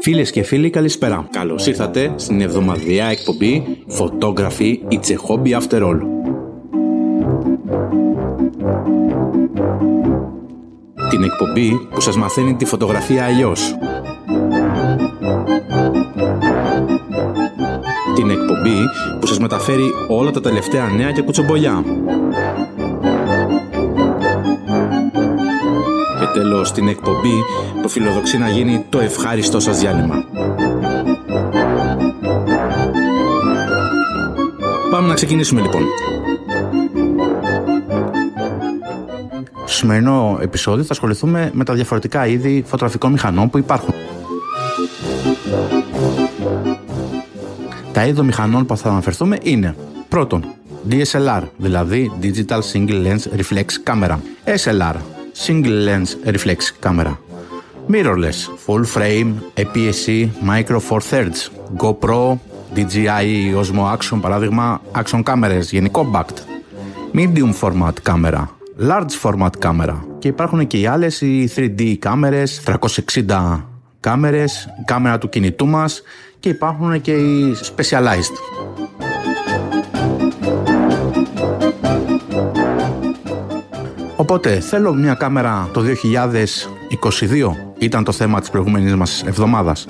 Φίλες και φίλοι καλησπέρα. Καλώς ήρθατε στην εβδομαδιαία εκπομπή Photography It's a Hobby After All. Την εκπομπή που σας μαθαίνει τη φωτογραφία αλλιώς. Την εκπομπή που σας μεταφέρει όλα τα τελευταία νέα και κουτσομπολιά. Τέλος την εκπομπή που φιλοδοξεί να γίνει το ευχάριστό σας διάλειμμα. Πάμε να ξεκινήσουμε λοιπόν. Στο σημερινό επεισόδιο θα ασχοληθούμε με τα διαφορετικά είδη φωτογραφικών μηχανών που υπάρχουν. Τα είδη μηχανών που θα αναφερθούμε είναι πρώτον DSLR, δηλαδή Digital Single Lens Reflex Camera SLR, Single Lens Reflex Camera Mirrorless, Full Frame, APS-C, Micro Four Thirds, GoPro, DJI Osmo Action παράδειγμα, Action κάμερες, γενικό backed, Medium Format κάμερα, Large Format κάμερα και υπάρχουν και οι άλλες οι 3D κάμερες, 360 κάμερες, κάμερα του κινητού μας και υπάρχουν και οι Specialized. Οπότε θέλω μια κάμερα το 2022 ήταν το θέμα της προηγούμενης μας εβδομάδας.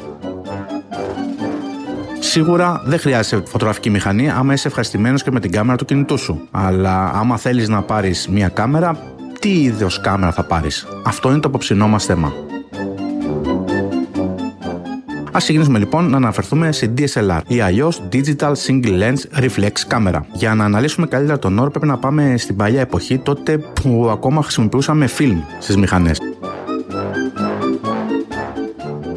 Σίγουρα δεν χρειάζεται φωτογραφική μηχανή άμα είσαι ευχαριστημένος και με την κάμερα του κινητού σου. Αλλά άμα θέλεις να πάρεις μια κάμερα, τι είδος κάμερα θα πάρεις; Αυτό είναι το απόψινό μας θέμα. Α ξεκινήσουμε λοιπόν να αναφερθούμε σε DSLR ή αλλιώς Digital Single Lens Reflex Camera. Για να αναλύσουμε καλύτερα τον όρο, πρέπει να πάμε στην παλιά εποχή, τότε που ακόμα χρησιμοποιούσαμε film στις μηχανές.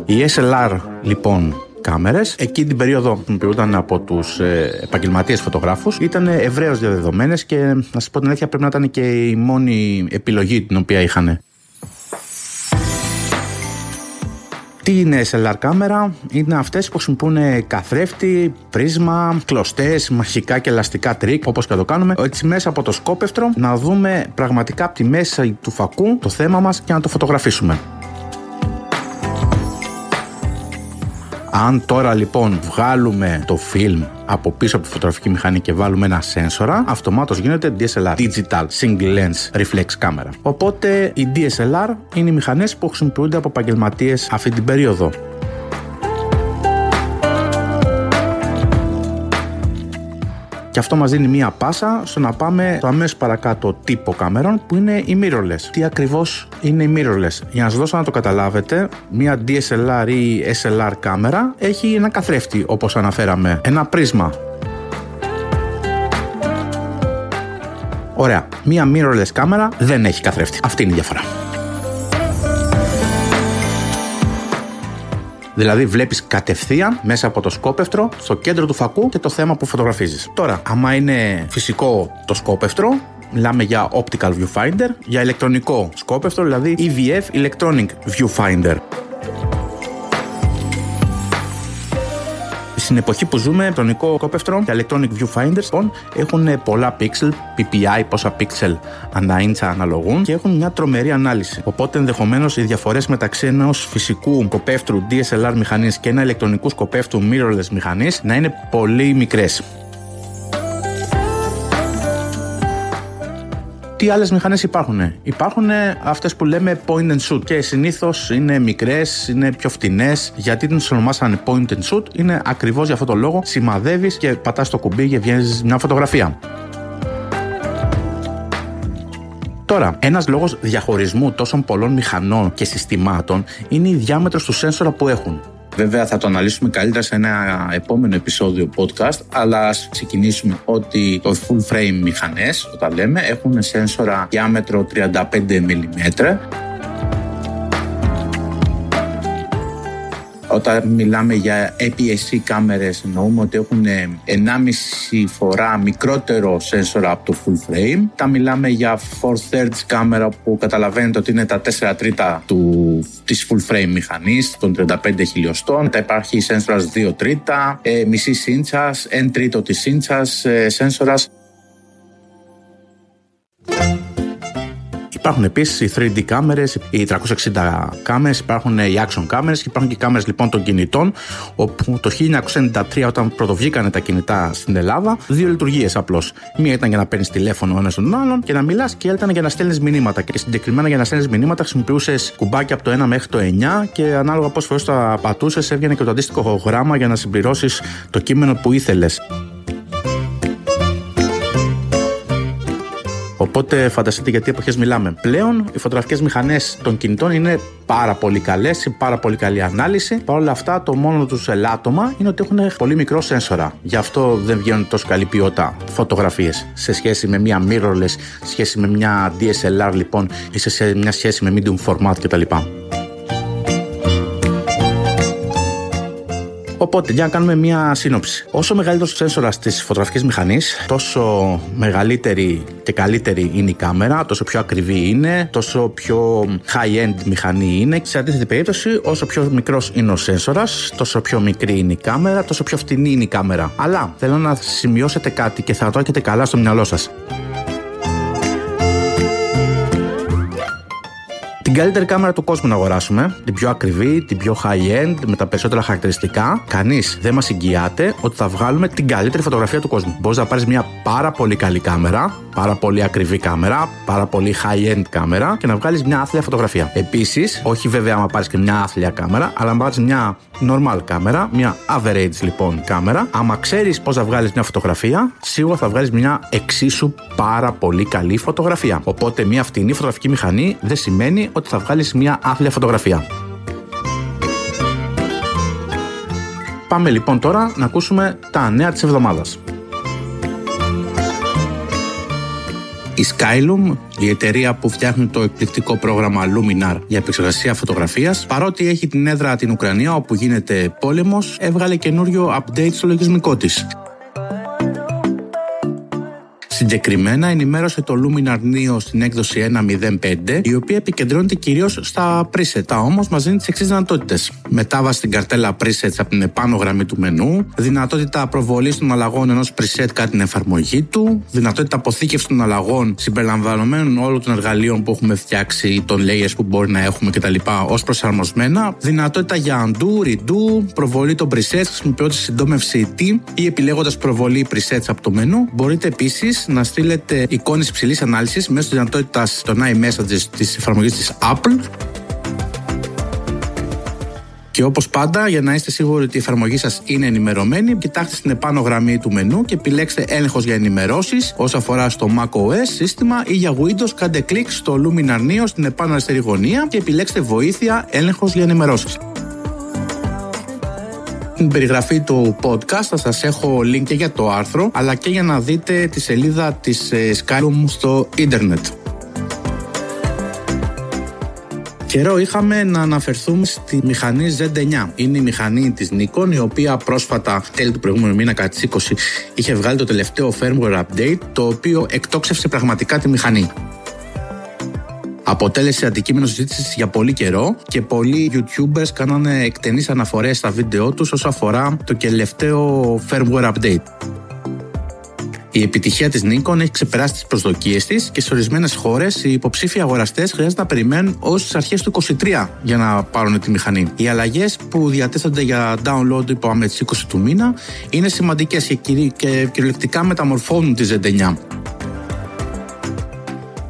Οι SLR λοιπόν κάμερες, εκεί την περίοδο που χρησιμοποιούνταν από τους ε, επαγγελματίες φωτογράφους, ήταν ευρέως διαδεδομένες και να σας πω την αλήθεια πρέπει να ήταν και η μόνη επιλογή την οποία είχαν. Τι είναι SLR κάμερα, είναι αυτές που χρησιμοποιούν καθρέφτη, πρίσμα, κλωστές, μαγικά και ελαστικά, τρικ, όπως και το κάνουμε, έτσι μέσα από το σκόπευτρο να δούμε πραγματικά από μέσα του φακού το θέμα μας και να το φωτογραφίσουμε. Αν τώρα λοιπόν βγάλουμε το φιλμ από πίσω από τη φωτογραφική μηχανή και βάλουμε ένα σένσορα, αυτομάτως γίνεται DSLR, Digital Single Lens Reflex Camera. Οπότε οι DSLR είναι οι μηχανές που χρησιμοποιούνται από επαγγελματίες αυτή την περίοδο. Και αυτό μας δίνει μία πάσα στο να πάμε στο αμέσως παρακάτω τύπο κάμερων που είναι οι mirrorless. Τι ακριβώς είναι οι mirrorless; Για να σας δώσω να το καταλάβετε, μία DSLR ή SLR κάμερα έχει ένα καθρέφτη όπως αναφέραμε, ένα πρίσμα Ωραία. Μία mirrorless κάμερα δεν έχει καθρέφτη. Αυτή είναι η διαφορά. Δηλαδή βλέπεις κατευθείαν μέσα από το σκόπευτρο στο κέντρο του φακού και το θέμα που φωτογραφίζεις. Τώρα, άμα είναι φυσικό το σκόπευτρο, μιλάμε για optical viewfinder, για ηλεκτρονικό σκόπευτρο, δηλαδή EVF Electronic Viewfinder. Στην εποχή που ζούμε, ηλεκτρονικό κόπευτρο και electronic viewfinders λοιπόν, έχουν πολλά pixel, PPI, πόσα pixel ανά ίντσα αναλογούν και έχουν μια τρομερή ανάλυση. Οπότε ενδεχομένως οι διαφορές μεταξύ ενός φυσικού κοπεύτρου DSLR μηχανής και ένα ηλεκτρονικού σκοπεύτρου mirrorless μηχανής να είναι πολύ μικρές. Τι άλλες μηχανές υπάρχουν. Υπάρχουν αυτές που λέμε point and shoot και συνήθως είναι μικρές, είναι πιο φτηνές. Γιατί τι ονομάσανε point and shoot, είναι ακριβώς για αυτό το λόγο. Σημαδεύεις και πατάς το κουμπί και βγαίνεις μια φωτογραφία. Τώρα, ένας λόγος διαχωρισμού τόσων πολλών μηχανών και συστημάτων είναι η διάμετρος του σένσορα που έχουν. Βέβαια θα το αναλύσουμε καλύτερα σε ένα επόμενο επεισόδιο podcast, αλλά ας ξεκινήσουμε ότι το full frame μηχανές, όταν λέμε, έχουν σένσορα διάμετρο 35 mm Όταν μιλάμε για APS-C κάμερες εννοούμε ότι έχουν 1,5 φορά μικρότερο σένσορα από το full frame. Τα μιλάμε για 4 thirds κάμερα που καταλαβαίνετε ότι είναι τα 4 τρίτα του, της full frame μηχανής των 35 χιλιοστών. Τα υπάρχει σένσορας 2 τρίτα, ε, μισή σύντσας, 1 τρίτο της σύντσας ε, Υπάρχουν επίσης οι 3D κάμερες, οι 360 κάμερες, υπάρχουν οι action κάμερες και υπάρχουν και κάμερες λοιπόν των κινητών. Όπου το 1993, όταν πρωτοβγήκανε τα κινητά στην Ελλάδα, δύο λειτουργίες απλώς. Μία ήταν για να παίρνεις τηλέφωνο ένας τον άλλον και να μιλάς, και η άλλη ήταν για να στέλνεις μηνύματα. Και συγκεκριμένα για να στέλνεις μηνύματα χρησιμοποιούσες κουμπάκια από το 1 μέχρι το 9 και ανάλογα πώ φορές τα πατούσες, έβγαινε και το αντίστοιχο γράμμα για να συμπληρώσεις το κείμενο που ήθελες. Οπότε φανταστείτε γιατί εποχές μιλάμε. Πλέον οι φωτογραφικές μηχανές των κινητών είναι πάρα πολύ καλές, πάρα πολύ καλή ανάλυση. Παρ' όλα αυτά, το μόνο τους ελάττωμα είναι ότι έχουν πολύ μικρό σένσορα. Γι' αυτό δεν βγαίνουν τόσο καλή ποιότητα φωτογραφίες σε σχέση με μια mirrorless, σε σχέση με μια DSLR λοιπόν ή σε μια σχέση με medium format κτλ. Οπότε, για να κάνουμε μια σύνοψη. Όσο μεγαλύτερος ο σένσορας της φωτογραφικής μηχανής, τόσο μεγαλύτερη και καλύτερη είναι η κάμερα, τόσο πιο ακριβή είναι, τόσο πιο high-end μηχανή είναι. Σε αντίθετη περίπτωση, όσο πιο μικρός είναι ο σένσορας, τόσο πιο μικρή είναι η κάμερα, τόσο πιο φτηνή είναι η κάμερα. Αλλά θέλω να σημειώσετε κάτι και θα το έχετε καλά στο μυαλό σας. Καλύτερη κάμερα του κόσμου να αγοράσουμε, την πιο ακριβή, την πιο high-end, με τα περισσότερα χαρακτηριστικά. Κανείς δεν μας εγγυάται ότι θα βγάλουμε την καλύτερη φωτογραφία του κόσμου. Μπορείς να πάρεις μια πάρα πολύ καλή κάμερα, πάρα πολύ ακριβή κάμερα, πάρα πολύ high-end κάμερα και να βγάλεις μια άθλια φωτογραφία. Επίσης, όχι βέβαια άμα πάρεις και μια άθλια κάμερα, αλλά να πάρεις μια normal κάμερα, μια average λοιπόν κάμερα, άμα ξέρεις πώς θα βγάλεις μια φωτογραφία, σίγουρα θα βγάλεις μια εξίσου πάρα πολύ καλή φωτογραφία. Οπότε μια φτηνή φωτογραφική μηχανή δεν σημαίνει ότι θα βγάλεις μια άθλια φωτογραφία. Πάμε λοιπόν τώρα να ακούσουμε τα νέα της εβδομάδας. Η Skylum, η εταιρεία που φτιάχνει το εκπληκτικό πρόγραμμα Luminar για επεξεργασία φωτογραφίας, παρότι έχει την έδρα την Ουκρανία όπου γίνεται πόλεμος, έβγαλε καινούριο update στο λογισμικό της. Συγκεκριμένα ενημέρωσε το Luminar Neo στην έκδοση 1.05, η οποία επικεντρώνεται κυρίως στα presets. Όμως μας δίνει τις εξής δυνατότητες. Μετάβαση στην καρτέλα presets από την επάνω γραμμή του μενού, δυνατότητα προβολής των αλλαγών ενός preset κατά την εφαρμογή του, δυνατότητα αποθήκευσης των αλλαγών συμπεριλαμβανομένων όλων των εργαλείων που έχουμε φτιάξει, των layers που μπορεί να έχουμε κτλ. ως προσαρμοσμένα, δυνατότητα για undo, redo, προβολή των presets χρησιμοποιώντας συντόμευση T ή επιλέγοντας προβολή presets από το μενού. Μπορείτε επίσης να στείλετε εικόνες υψηλής ανάλυσης μέσω της δυνατότητα των iMessages της εφαρμογής της Apple. Και όπως πάντα, για να είστε σίγουροι ότι η εφαρμογή σας είναι ενημερωμένη, κοιτάξτε στην επάνω γραμμή του μενού και επιλέξτε έλεγχος για ενημερώσεις όσο αφορά στο macOS σύστημα ή για Windows. Κάντε κλικ στο Luminar Neo στην επάνω αριστερή γωνία και επιλέξτε βοήθεια έλεγχος για ενημερώσεις στην περιγραφή του podcast θα σας έχω link και για το άρθρο αλλά και για να δείτε τη σελίδα της ε, Skylum στο ίντερνετ. Καιρό είχαμε να αναφερθούμε στη μηχανή Z9. Είναι η μηχανή της Nikon η οποία πρόσφατα τέλη του προηγούμενου μήνα κατά 20 είχε βγάλει το τελευταίο firmware update το οποίο εκτόξευσε πραγματικά τη μηχανή αποτέλεσε αντικείμενο συζήτησης για πολύ καιρό και πολλοί YouTubers κάνανε εκτενείς αναφορές στα βίντεο τους όσον αφορά το τελευταίο firmware update. Η επιτυχία της Nikon έχει ξεπεράσει τις προσδοκίες της και σε ορισμένες χώρες οι υποψήφοι αγοραστές χρειάζεται να περιμένουν ως τις αρχές του 23 για να πάρουν τη μηχανή. Οι αλλαγές που διατίθενται για download, είπαμε τις 20 του μήνα, είναι σημαντικές και κυριολεκτικά μεταμορφώνουν τη Z9.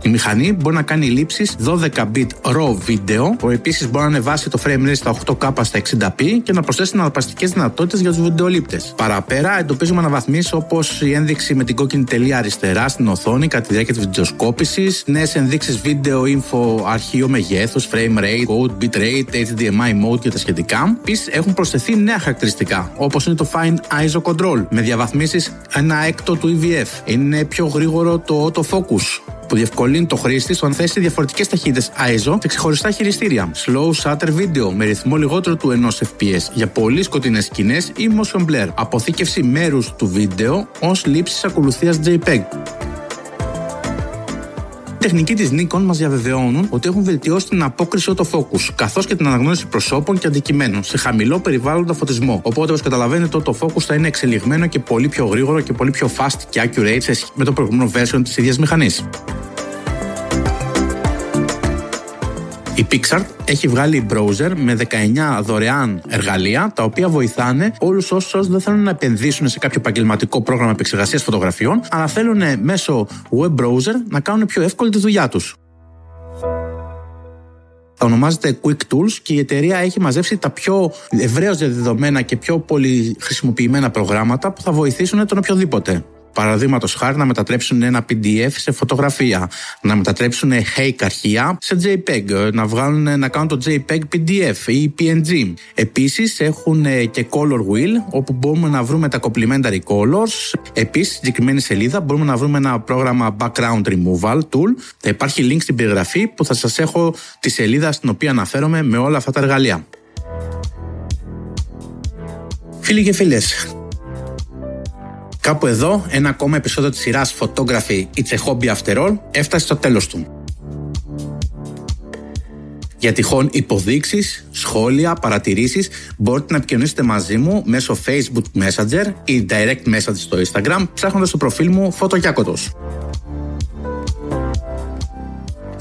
Η μηχανή μπορεί να κάνει λήψεις 12-bit RAW βίντεο, που επίσης μπορεί να ανεβάσει το frame rate στα 8K στα 60p και να προσθέσει αναπαστικέ δυνατότητες για τους βιντεολήπτες. Παραπέρα, εντοπίζουμε αναβαθμίσεις όπως η ένδειξη με την κόκκινη τελεία αριστερά στην οθόνη κατά τη διάρκεια της βιντεοσκόπησης, νέες ενδείξεις βίντεο info, αρχείο μεγέθους, frame rate, code, bit rate, HDMI mode και τα σχετικά. Επίσης, έχουν προσθεθεί νέα χαρακτηριστικά, όπως είναι το Fine ISO Control, με διαβαθμίσεις ένα έκτο του EVF. Είναι πιο γρήγορο το autofocus, που διευκολύνει το χρήστη στο αν θέσει διαφορετικές ταχύτητες ISO σε ξεχωριστά χειριστήρια. Slow shutter video με ρυθμό λιγότερο του 1 FPS για πολύ σκοτεινές σκηνές ή motion blur. Αποθήκευση μέρους του βίντεο ως λήψης ακολουθίας JPEG τεχνικοί της Nikon μας διαβεβαιώνουν ότι έχουν βελτιώσει την απόκριση autofocus καθώς και την αναγνώριση προσώπων και αντικειμένων σε χαμηλό περιβάλλοντα φωτισμό. Οπότε, όπως καταλαβαίνετε, το autofocus θα είναι εξελιγμένο και πολύ πιο γρήγορο και πολύ πιο fast και accurate με το προηγούμενο version της ίδιας μηχανής. Η Pixar έχει βγάλει browser με 19 δωρεάν εργαλεία τα οποία βοηθάνε όλους όσους δεν θέλουν να επενδύσουν σε κάποιο επαγγελματικό πρόγραμμα επεξεργασίας φωτογραφιών, αλλά θέλουν μέσω web browser να κάνουν πιο εύκολη τη δουλειά τους. Ονομάζεται Quick Tools και η εταιρεία έχει μαζέψει τα πιο ευρέως διαδεδομένα και πιο πολύ χρησιμοποιημένα προγράμματα που θα βοηθήσουν τον οποιοδήποτε. Παραδείγματος χάρη να μετατρέψουν ένα PDF σε φωτογραφία, να μετατρέψουν Hake αρχεία σε JPEG, να, βγάλουν, να κάνουν το JPEG PDF ή PNG. Επίσης έχουν και Color Wheel, όπου μπορούμε να βρούμε τα complementary colors. Επίσης, στη συγκεκριμένη σελίδα μπορούμε να βρούμε ένα πρόγραμμα Background Removal Tool. Θα υπάρχει link στην περιγραφή που θα σας έχω τη σελίδα στην οποία αναφέρομαι με όλα αυτά τα εργαλεία. Φίλοι και φίλες, Κάπου εδώ, ένα ακόμα επεισόδιο της σειράς Photography It's a Hobby After All έφτασε στο τέλος του. Για τυχόν υποδείξεις, σχόλια, παρατηρήσεις μπορείτε να επικοινωνήσετε μαζί μου μέσω Facebook Messenger ή Direct Message στο Instagram ψάχνοντας το προφίλ μου Φωτογιάκοτος.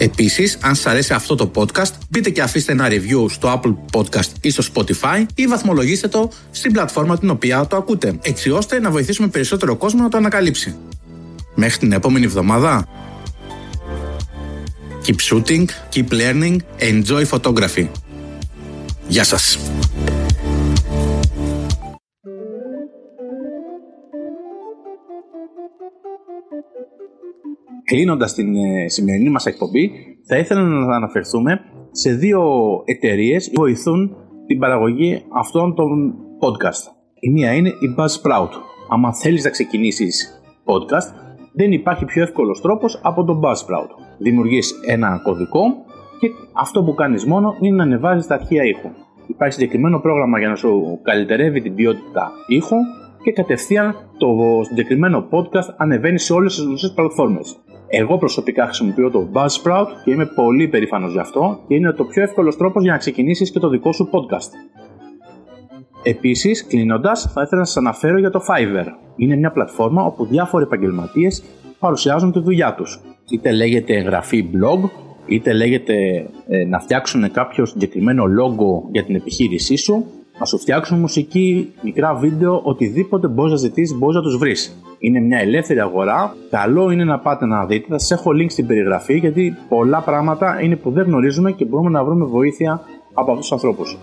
Επίσης, αν σας αρέσει αυτό το podcast, μπείτε και αφήστε ένα review στο Apple Podcast ή στο Spotify ή βαθμολογήστε το στην πλατφόρμα την οποία το ακούτε, έτσι ώστε να βοηθήσουμε περισσότερο κόσμο να το ανακαλύψει. Μέχρι την επόμενη εβδομάδα. Keep shooting, keep learning, enjoy photography. Γεια σας! Κλείνοντας την ε, σημερινή μας εκπομπή, θα ήθελα να αναφερθούμε σε δύο εταιρείες που βοηθούν την παραγωγή αυτών των podcast. Η μία είναι η Buzzsprout. Αν θέλεις να ξεκινήσεις podcast, δεν υπάρχει πιο εύκολος τρόπος από το Buzzsprout. Δημιουργείς ένα κωδικό και αυτό που κάνεις μόνο είναι να ανεβάζεις τα αρχεία ήχου. Υπάρχει συγκεκριμένο πρόγραμμα για να σου καλυτερεύει την ποιότητα ήχου και κατευθείαν το συγκεκριμένο podcast ανεβαίνει σε όλες τις γνωστές πλατφόρμες. Εγώ προσωπικά χρησιμοποιώ το Buzzsprout και είμαι πολύ περήφανος γι' αυτό και είναι το πιο εύκολος τρόπος για να ξεκινήσεις και το δικό σου podcast. Επίσης, κλείνοντας, θα ήθελα να σας αναφέρω για το Fiverr. Είναι μια πλατφόρμα όπου διάφοροι επαγγελματίες παρουσιάζουν τη δουλειά τους. Είτε λέγεται εγγραφή blog, είτε λέγεται ε, να φτιάξουν κάποιο συγκεκριμένο logo για την επιχείρησή σου, να σου φτιάξουν μουσική, μικρά βίντεο, οτιδήποτε μπορείς να ζητήσεις, μπορείς να τους βρεις. Είναι μια ελεύθερη αγορά. Καλό είναι να πάτε να δείτε. Θα σας έχω link στην περιγραφή γιατί πολλά πράγματα είναι που δεν γνωρίζουμε και μπορούμε να βρούμε βοήθεια από αυτούς τους ανθρώπους.